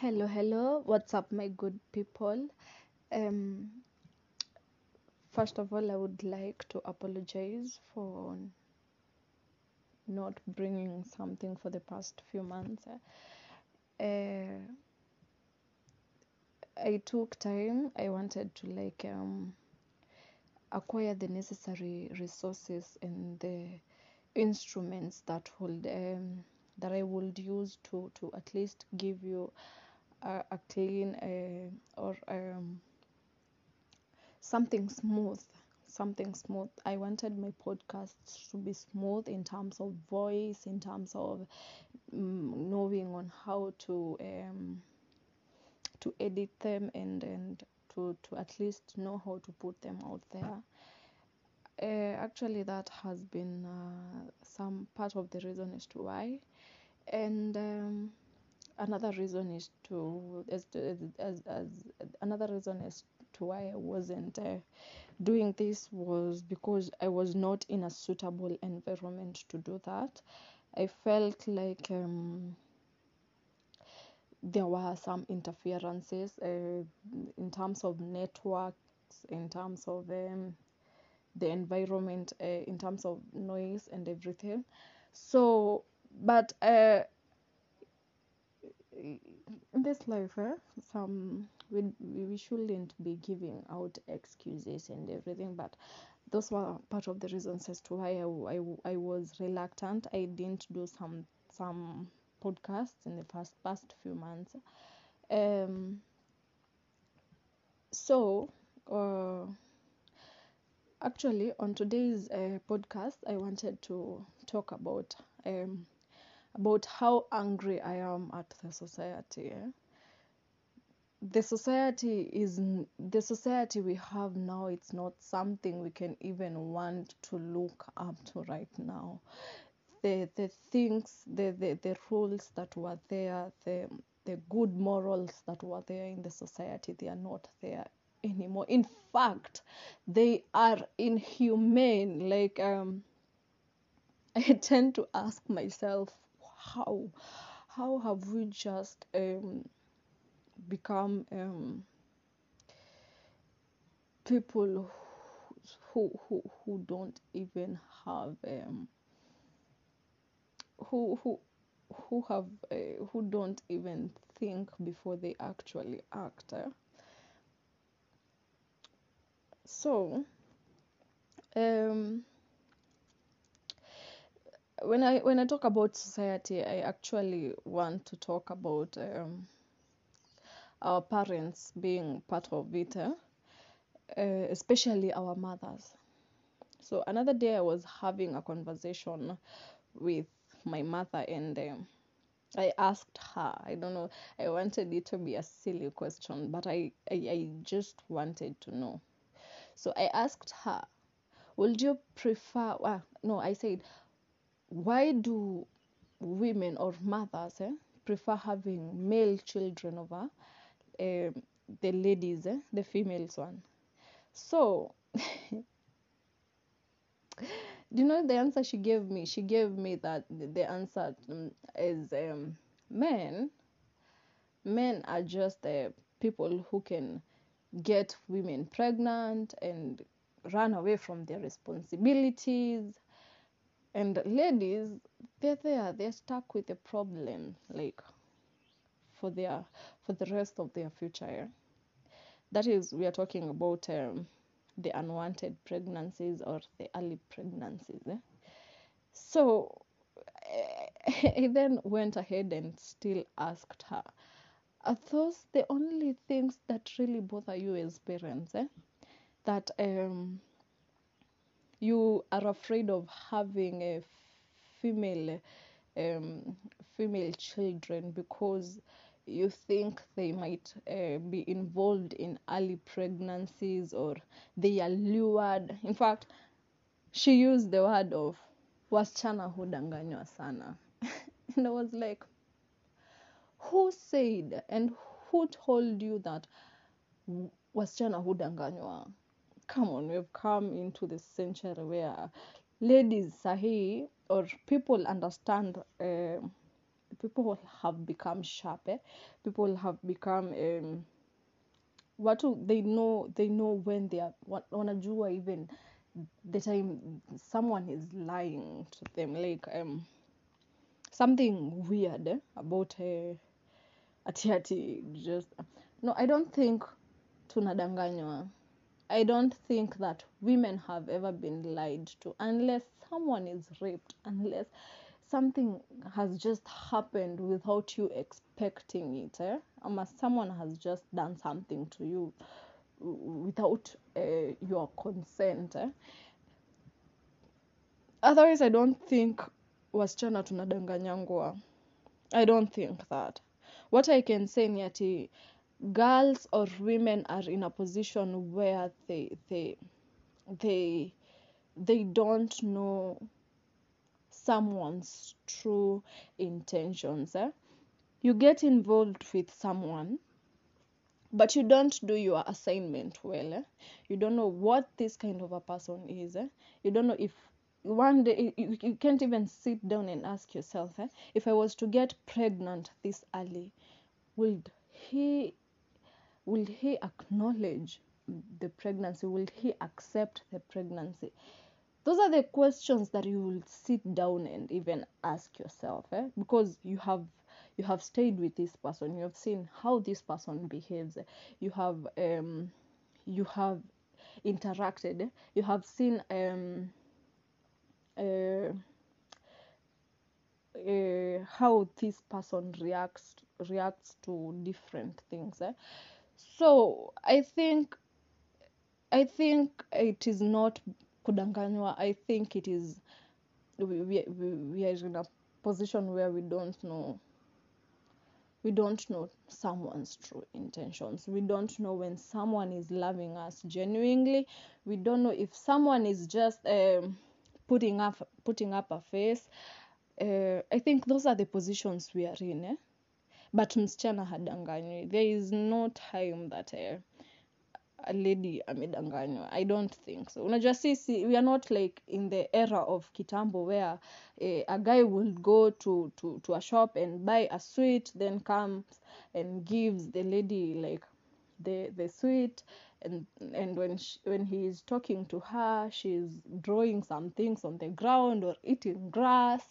Hello, hello. What's up, my good people? Um, first of all, I would like to apologize for not bringing something for the past few months. Uh, I took time. I wanted to like um, acquire the necessary resources and the instruments that would um, that I would use to to at least give you a, a clean uh, or um, something smooth something smooth. I wanted my podcasts to be smooth in terms of voice in terms of mm, knowing on how to um, to edit them and and to to at least know how to put them out there. Uh, actually that has been uh, some part of the reason as to why. And um, another reason is to as, to, as, as another reason as to why I wasn't uh, doing this was because I was not in a suitable environment to do that. I felt like um, there were some interferences uh, in terms of networks, in terms of um, the environment, uh, in terms of noise and everything. So, but uh, this life, eh, some we, we shouldn't be giving out excuses and everything, but those were part of the reasons as to why I, I, I was reluctant. I didn't do some some podcasts in the past past few months. Um, so, uh, actually, on today's uh, podcast, I wanted to talk about um, about how angry I am at the society. The society is the society we have now. It's not something we can even want to look up to right now. The the things, the the, the rules that were there, the the good morals that were there in the society, they are not there anymore. In fact, they are inhumane. Like um, I tend to ask myself how how have we just um, become um, people who, who who don't even have um, who who who have uh, who don't even think before they actually act eh? so um when I when I talk about society, I actually want to talk about um, our parents being part of it, eh? uh, especially our mothers. So another day, I was having a conversation with my mother, and um, I asked her. I don't know. I wanted it to be a silly question, but I I, I just wanted to know. So I asked her, "Would you prefer?" No, I said why do women or mothers eh, prefer having male children over um, the ladies, eh, the females one? So, do you know the answer she gave me? She gave me that the answer um, is um, men. Men are just uh, people who can get women pregnant and run away from their responsibilities and ladies they're there they're stuck with a problem like for their for the rest of their future yeah? that is we are talking about um, the unwanted pregnancies or the early pregnancies eh? so i then went ahead and still asked her are those the only things that really bother you as parents eh? that um, you are afraid of having a female um, female children because you think they might uh, be involved in early pregnancies or they are lured. In fact she used the word of wasichana hudanganywa sana. And i was like who said and who told you that wasichana hudanganywa come on we've come into the century where ladies sahi or people understand uh, people have become sharp eh? people have become um, watu they know they know when they are wa- wanajua even the time someone is lying to them like um, something weird eh, about uh, ati ati just no i don't think tunadanganywa i don't think that women have ever been lied to unless someone is raped unless something has just happened without you expecting it eh? ama someone has just done something to you without uh, your consent eh? otherwise i don't think wasichana tunadanganyangwa i don't think that what i can say ni ati girls or women are in a position where they they they they don't know someone's true intentions eh? you get involved with someone but you don't do your assignment well eh? you don't know what this kind of a person is eh? you don't know if one day you, you can't even sit down and ask yourself eh? if i was to get pregnant this early would he will he acknowledge the pregnancy? Will he accept the pregnancy? Those are the questions that you will sit down and even ask yourself eh? because you have you have stayed with this person. You have seen how this person behaves. You have um, you have interacted. You have seen um, uh, uh, how this person reacts reacts to different things eh? So i think i think it is not kudanganywa. I think it is we, we, we are in a position where we don't know we don't know someone's true intentions. We don't know when someone is loving us genuinely. We don't know if someone is just um, putting up putting up a face. Uh, i think those are the positions we are in eh? But msichana hadanganywi. There is no time that uh, a lady amedanganywa. I don't think so. Unajua sisi we are not like in the era of kitambo where eh, a guy will go to, to, to a shop and buy a sweet then comes and gives the lady like the the sweet. And and when she, when he is talking to her she's drawing some things on the ground or eating grass.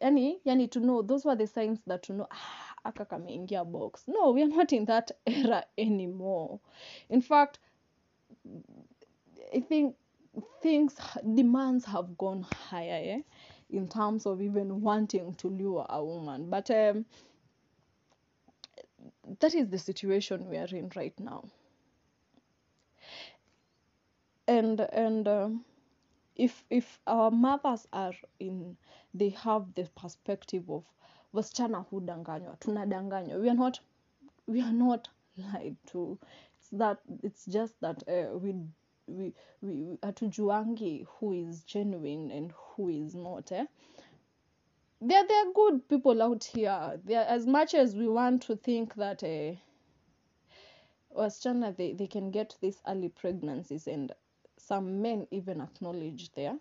Yani yani to know those were the signs that to know ah, aka kameingia box. No we are not in that era anymore. In fact i think things demands have gone higher eh? in terms of even wanting to lure a woman. But um, that is the situation we are in right now. And and um, if if our mothers are in they have the perspective of wasichana hudanganywa tunadanganywa we are not we are not lied to it's that it's just that uh, we we we hatujuangi who is genuine and who is not eh? there there are good people out here there as much as we want to think that uh, wasichana they, they can get these early pregnancies and some men even acknowledge their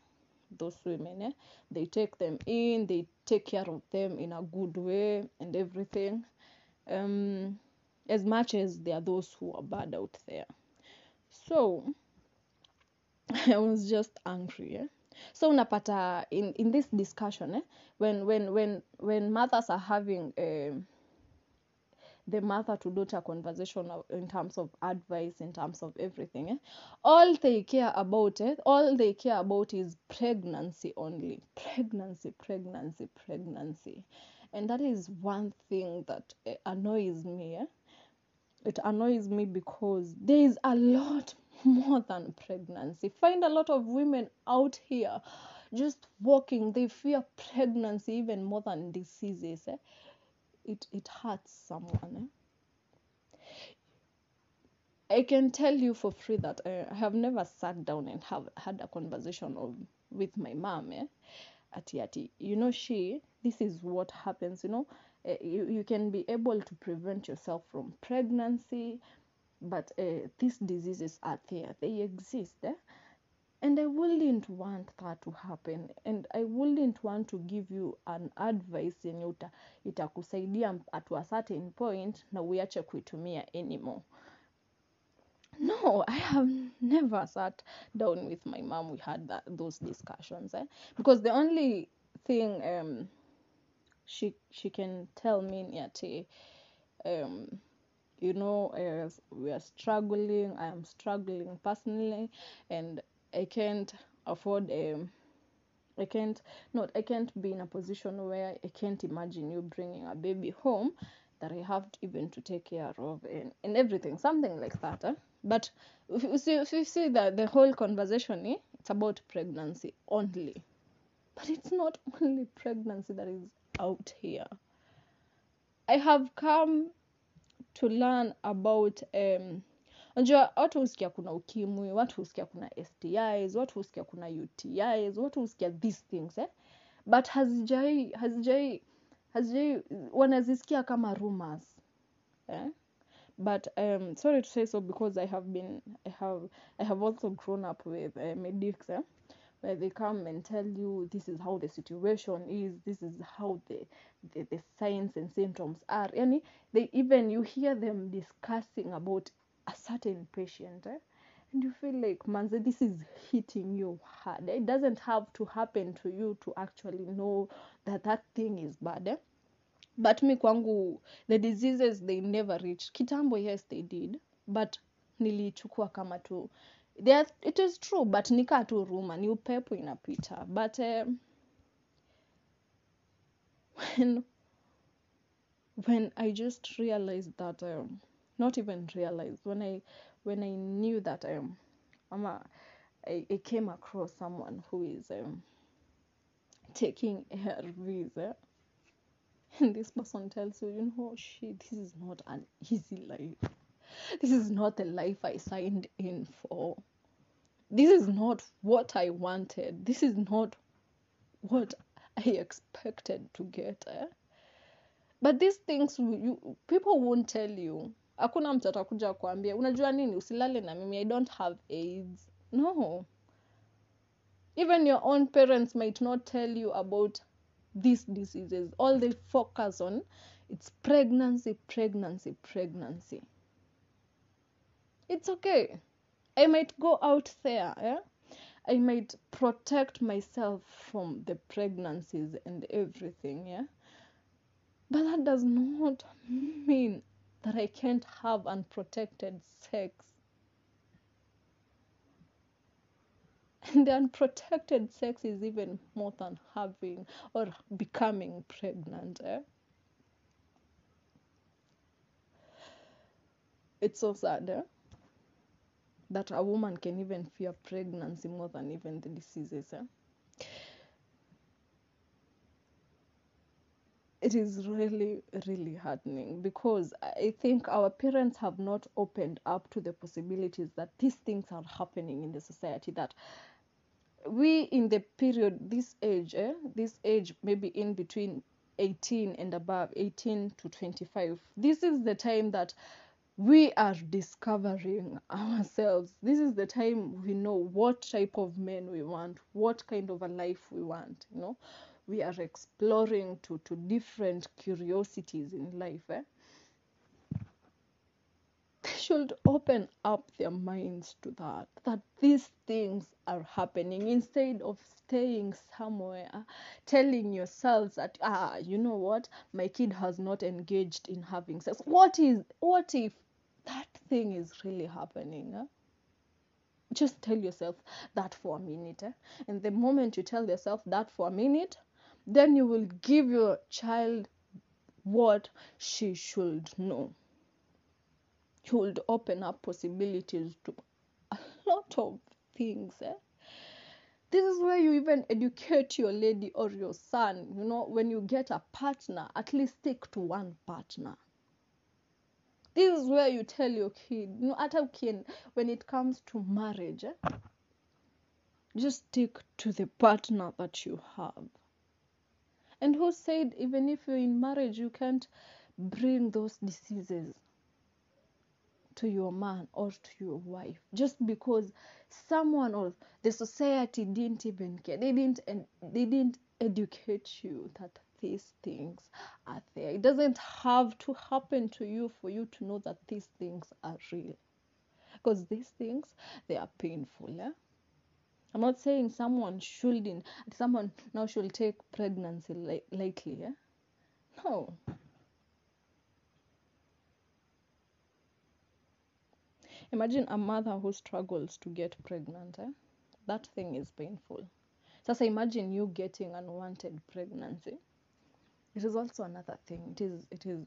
those women eh? they take them in they take care of them in a good way and everything um, as much as there are those who are bad out there so i was just angry eh? so unapata in, in this discussion eh? when when when when mothers are having um, the mother to daughter conversation in terms of advice in terms of everything eh? all they care about eh? all they care about is pregnancy only pregnancy pregnancy pregnancy and that is one thing that eh, annoys me eh? it annoys me because there is a lot more than pregnancy find a lot of women out here just walking they fear pregnancy even more than diseases eh? It it hurts someone eh? I can tell you for free that uh, I have never sat down and have had a conversation of, with my mom. Eh? Ati ati, you know, she. This is what happens. You know, uh, you you can be able to prevent yourself from pregnancy, but uh, these diseases are there. They exist. Eh? And i wouldn't want that to happen. And i wouldn't want to give you an advice yenye itakusaidia at a certain point na uiache kuitumia anymore. No i have never sat down with my mom. We had that, those discussions eh? because the only thing um, she she can tell me ni um, you know uh, we are struggling i am struggling personally and i can't afford um, i can't not i can't be in a position where i can't imagine you bringing a baby home that i have to even to take care of and, and everything something like that eh? but if you see, if you see that the whole conversation eh, it's about pregnancy only but it's not only pregnancy that is out here i have come to learn about um, unajua watu husikia kuna ukimwi watu husikia kuna stis watu husikia kuna utis watu husikia these things eh? but hazijai hazijai hazijai wanazisikia kama rumors eh? but um, sorry to say so because i have been i have i have also grown up with uh, medics eh? where they come and tell you this is how the situation is this is how the the, the signs and symptoms are yani they even you hear them discussing about a certain patient eh? and you feel like manze this is hitting you hard it doesn't have to happen to you to actually know that that thing is bad eh? but mi kwangu the diseases they never reached kitambo yes they did but nilichukua kama tu There, it is true but nikaa tu ruma ni upepo inapita but um, when when i just realized that um, not even realized when i when i knew that um, ama I, I came across someone who is um, taking ARVs eh? and this person tells you you know shit this is not an easy life this is not the life i signed in for this is not what i wanted this is not what i expected to get eh? but these things you, people won't tell you hakuna mtu atakuja kuambia unajua nini? Usilale na mimi. I don't have aids. No. Even your own parents might not tell you about these diseases. All they focus on it's pregnancy pregnancy pregnancy. It's okay. I might go out there yeah? i might protect myself from the pregnancies and everything yeah? But that does not mean that i can't have unprotected sex and the unprotected sex is even more than having or becoming pregnant eh? it's so sad eh? that a woman can even fear pregnancy more than even the diseases eh? It is really really heartening because i think our parents have not opened up to the possibilities that these things are happening in the society that we in the period this age eh, this age maybe in between 18 and above 18 to 25 this is the time that we are discovering ourselves. This is the time we know what type of men we want what kind of a life we want you know we are exploring to, to different curiosities in life eh? they should open up their minds to that that these things are happening instead of staying somewhere telling yourselves that ah you know what my kid has not engaged in having sex what is what if that thing is really happening eh? just tell yourself that for a minute eh? and the moment you tell yourself that for a minute then you will give your child what she should know you would open up possibilities to a lot of things eh? this is where you even educate your lady or your son you know when you get a partner at least stick to one partner this is where you tell your kid you know when it comes to marriage eh? just stick to the partner that you have and who said even if you're in marriage you can't bring those diseases to your man or to your wife? Just because someone or the society didn't even care they didn't and they didn't educate you that these things are there. It doesn't have to happen to you for you to know that these things are real. Because these things they are painful yeah? I'm not saying someone shouldn't someone now should take pregnancy li- lightly yeah? no imagine a mother who struggles to get pregnant eh? that thing is painful sasa imagine you getting unwanted pregnancy it is also another thing it is it is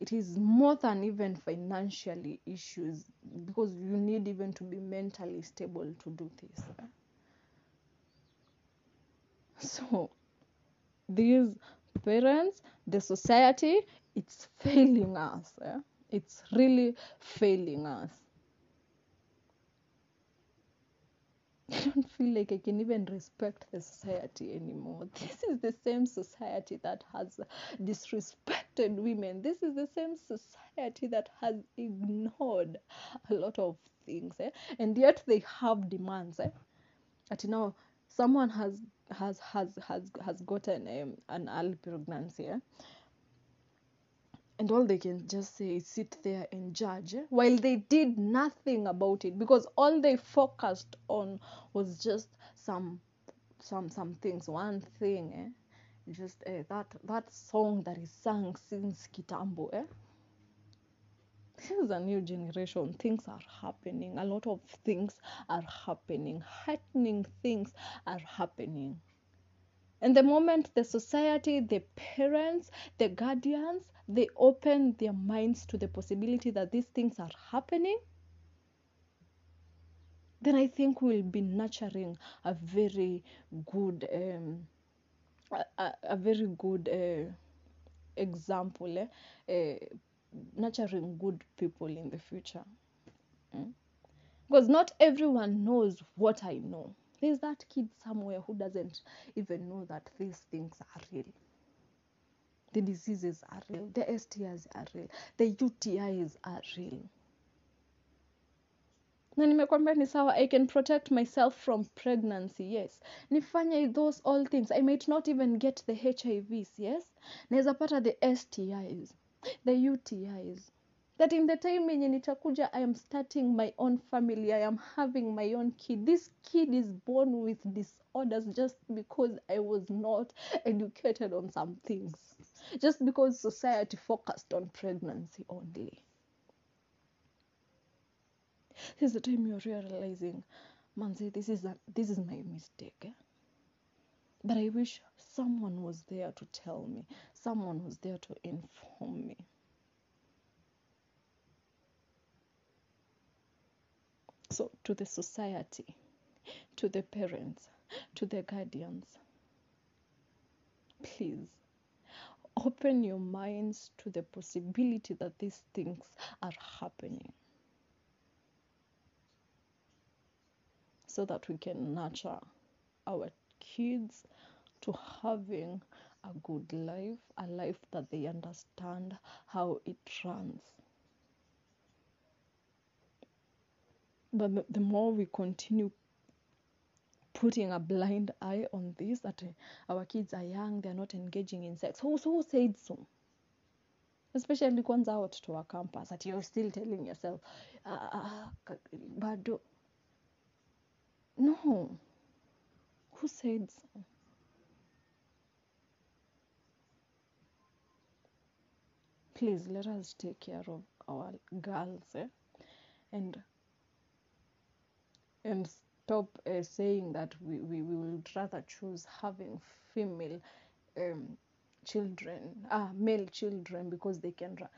it is more than even financially issues because you need even to be mentally stable to do this eh? So these parents the society it's failing us it's really failing us I don't feel like I can even respect the society anymore. This is the same society that has disrespected women. This is the same society that has ignored a lot of things, eh? and yet they have demands. Eh? That now someone has has has has has gotten um, an early pregnancy. Eh? and all they can just say is sit there and judge eh? while they did nothing about it because all they focused on was just some some some things one thing eh? just eh, that that song that is sung since kitambo eh? This is a new generation things are happening. A lot of things are happening. Heightening things are happening. And the moment the society, the parents, the guardians, they open their minds to the possibility that these things are happening, then I think we'll be nurturing a very good, um, a, a, a very good uh, example, eh? uh, nurturing good people in the future. Mm? Because not everyone knows what I know. There's that kid somewhere who doesn't even know that these things are real. The diseases are real. The stis are real. The utis are real. Na nimekwambia ni sawa i can protect myself from pregnancy yes. Nifanye those all things. I might not even get the hivs yes. Naweza pata the stis the utis that in the time yenye nitakuja i am starting my own family. I am having my own kid. This kid is born with disorders just because i was not educated on some things. Just because society focused on pregnancy only. This is the time you're realizing manzi this is a, this is my mistake eh? But i wish someone was there to tell me. Someone was there to inform me. So, to the society, to the parents, to the guardians, please open your minds to the possibility that these things are happening. So that we can nurture our kids to having a good life, a life that they understand how it runs. but the more we continue putting a blind eye on this that uh, our kids are young they're not engaging in sex. Who, who said so? Especially kwanza watoto wa campus that you're still telling yourself uh, bado. No who said so please let us take care of our girls eh? and and stop uh, saying that we, we, we would rather choose having female um, children, ah, male children, because they can run.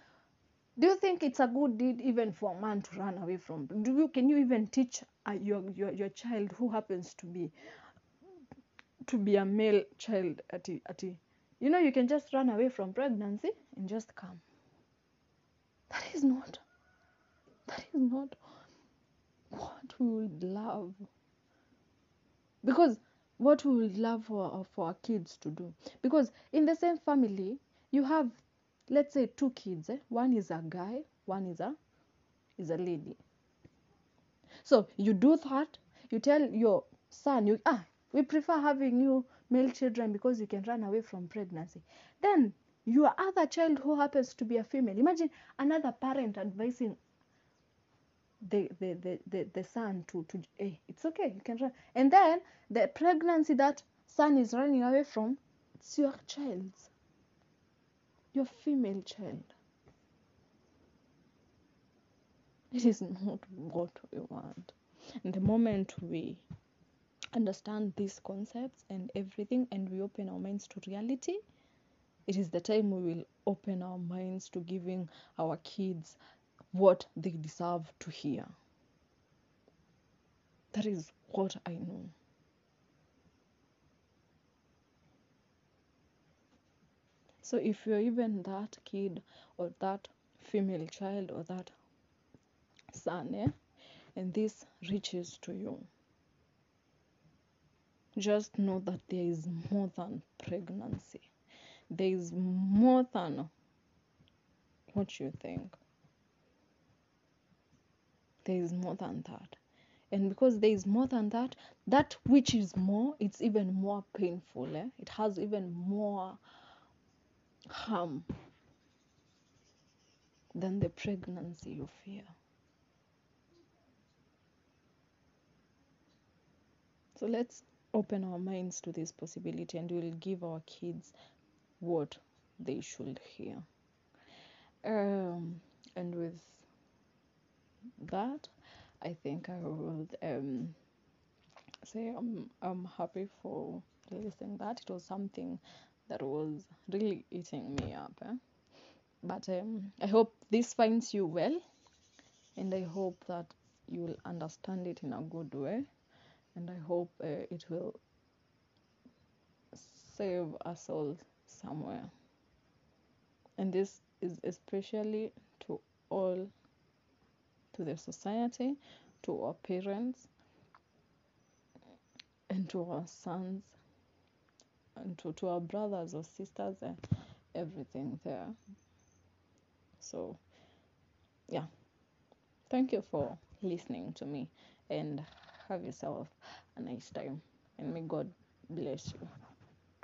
Do you think it's a good deed even for a man to run away from? Do you can you even teach uh, your, your your child who happens to be to be a male child at a, at you know you can just run away from pregnancy and just come. That is not that is not what we would love because what we would love for, for our kids to do because in the same family you have let's say two kids eh? one is a guy one is a is a lady. So you do that, you tell your son, you ah, we prefer having you male children because you can run away from pregnancy. Then your other child who happens to be a female, imagine another parent advising the the, the, the, the son to to hey, it's okay, you can run. And then the pregnancy that son is running away from, it's your child's. Your female child. It is not what we want. And the moment we understand these concepts and everything and we open our minds to reality, it is the time we will open our minds to giving our kids what they deserve to hear. That is what I know. So if you're even that kid or that female child or that son, eh, and this reaches to you, just know that there is more than pregnancy. There is more than what you think. There is more than that. And because there is more than that, that which is more, it's even more painful. Eh? It has even more harm than the pregnancy you fear. So let's open our minds to this possibility and we'll give our kids what they should hear. Um, and with that, I think I would um, say I'm, I'm happy for listening that. It was something that was really eating me up. Eh? But um, I hope this finds you well, and I hope that you will understand it in a good way, and I hope uh, it will save us all somewhere. And this is especially to all, to the society, to our parents, and to our sons and to, to our brothers or sisters and everything there. So, yeah. Thank you for listening to me and have yourself a nice time. And may God bless you.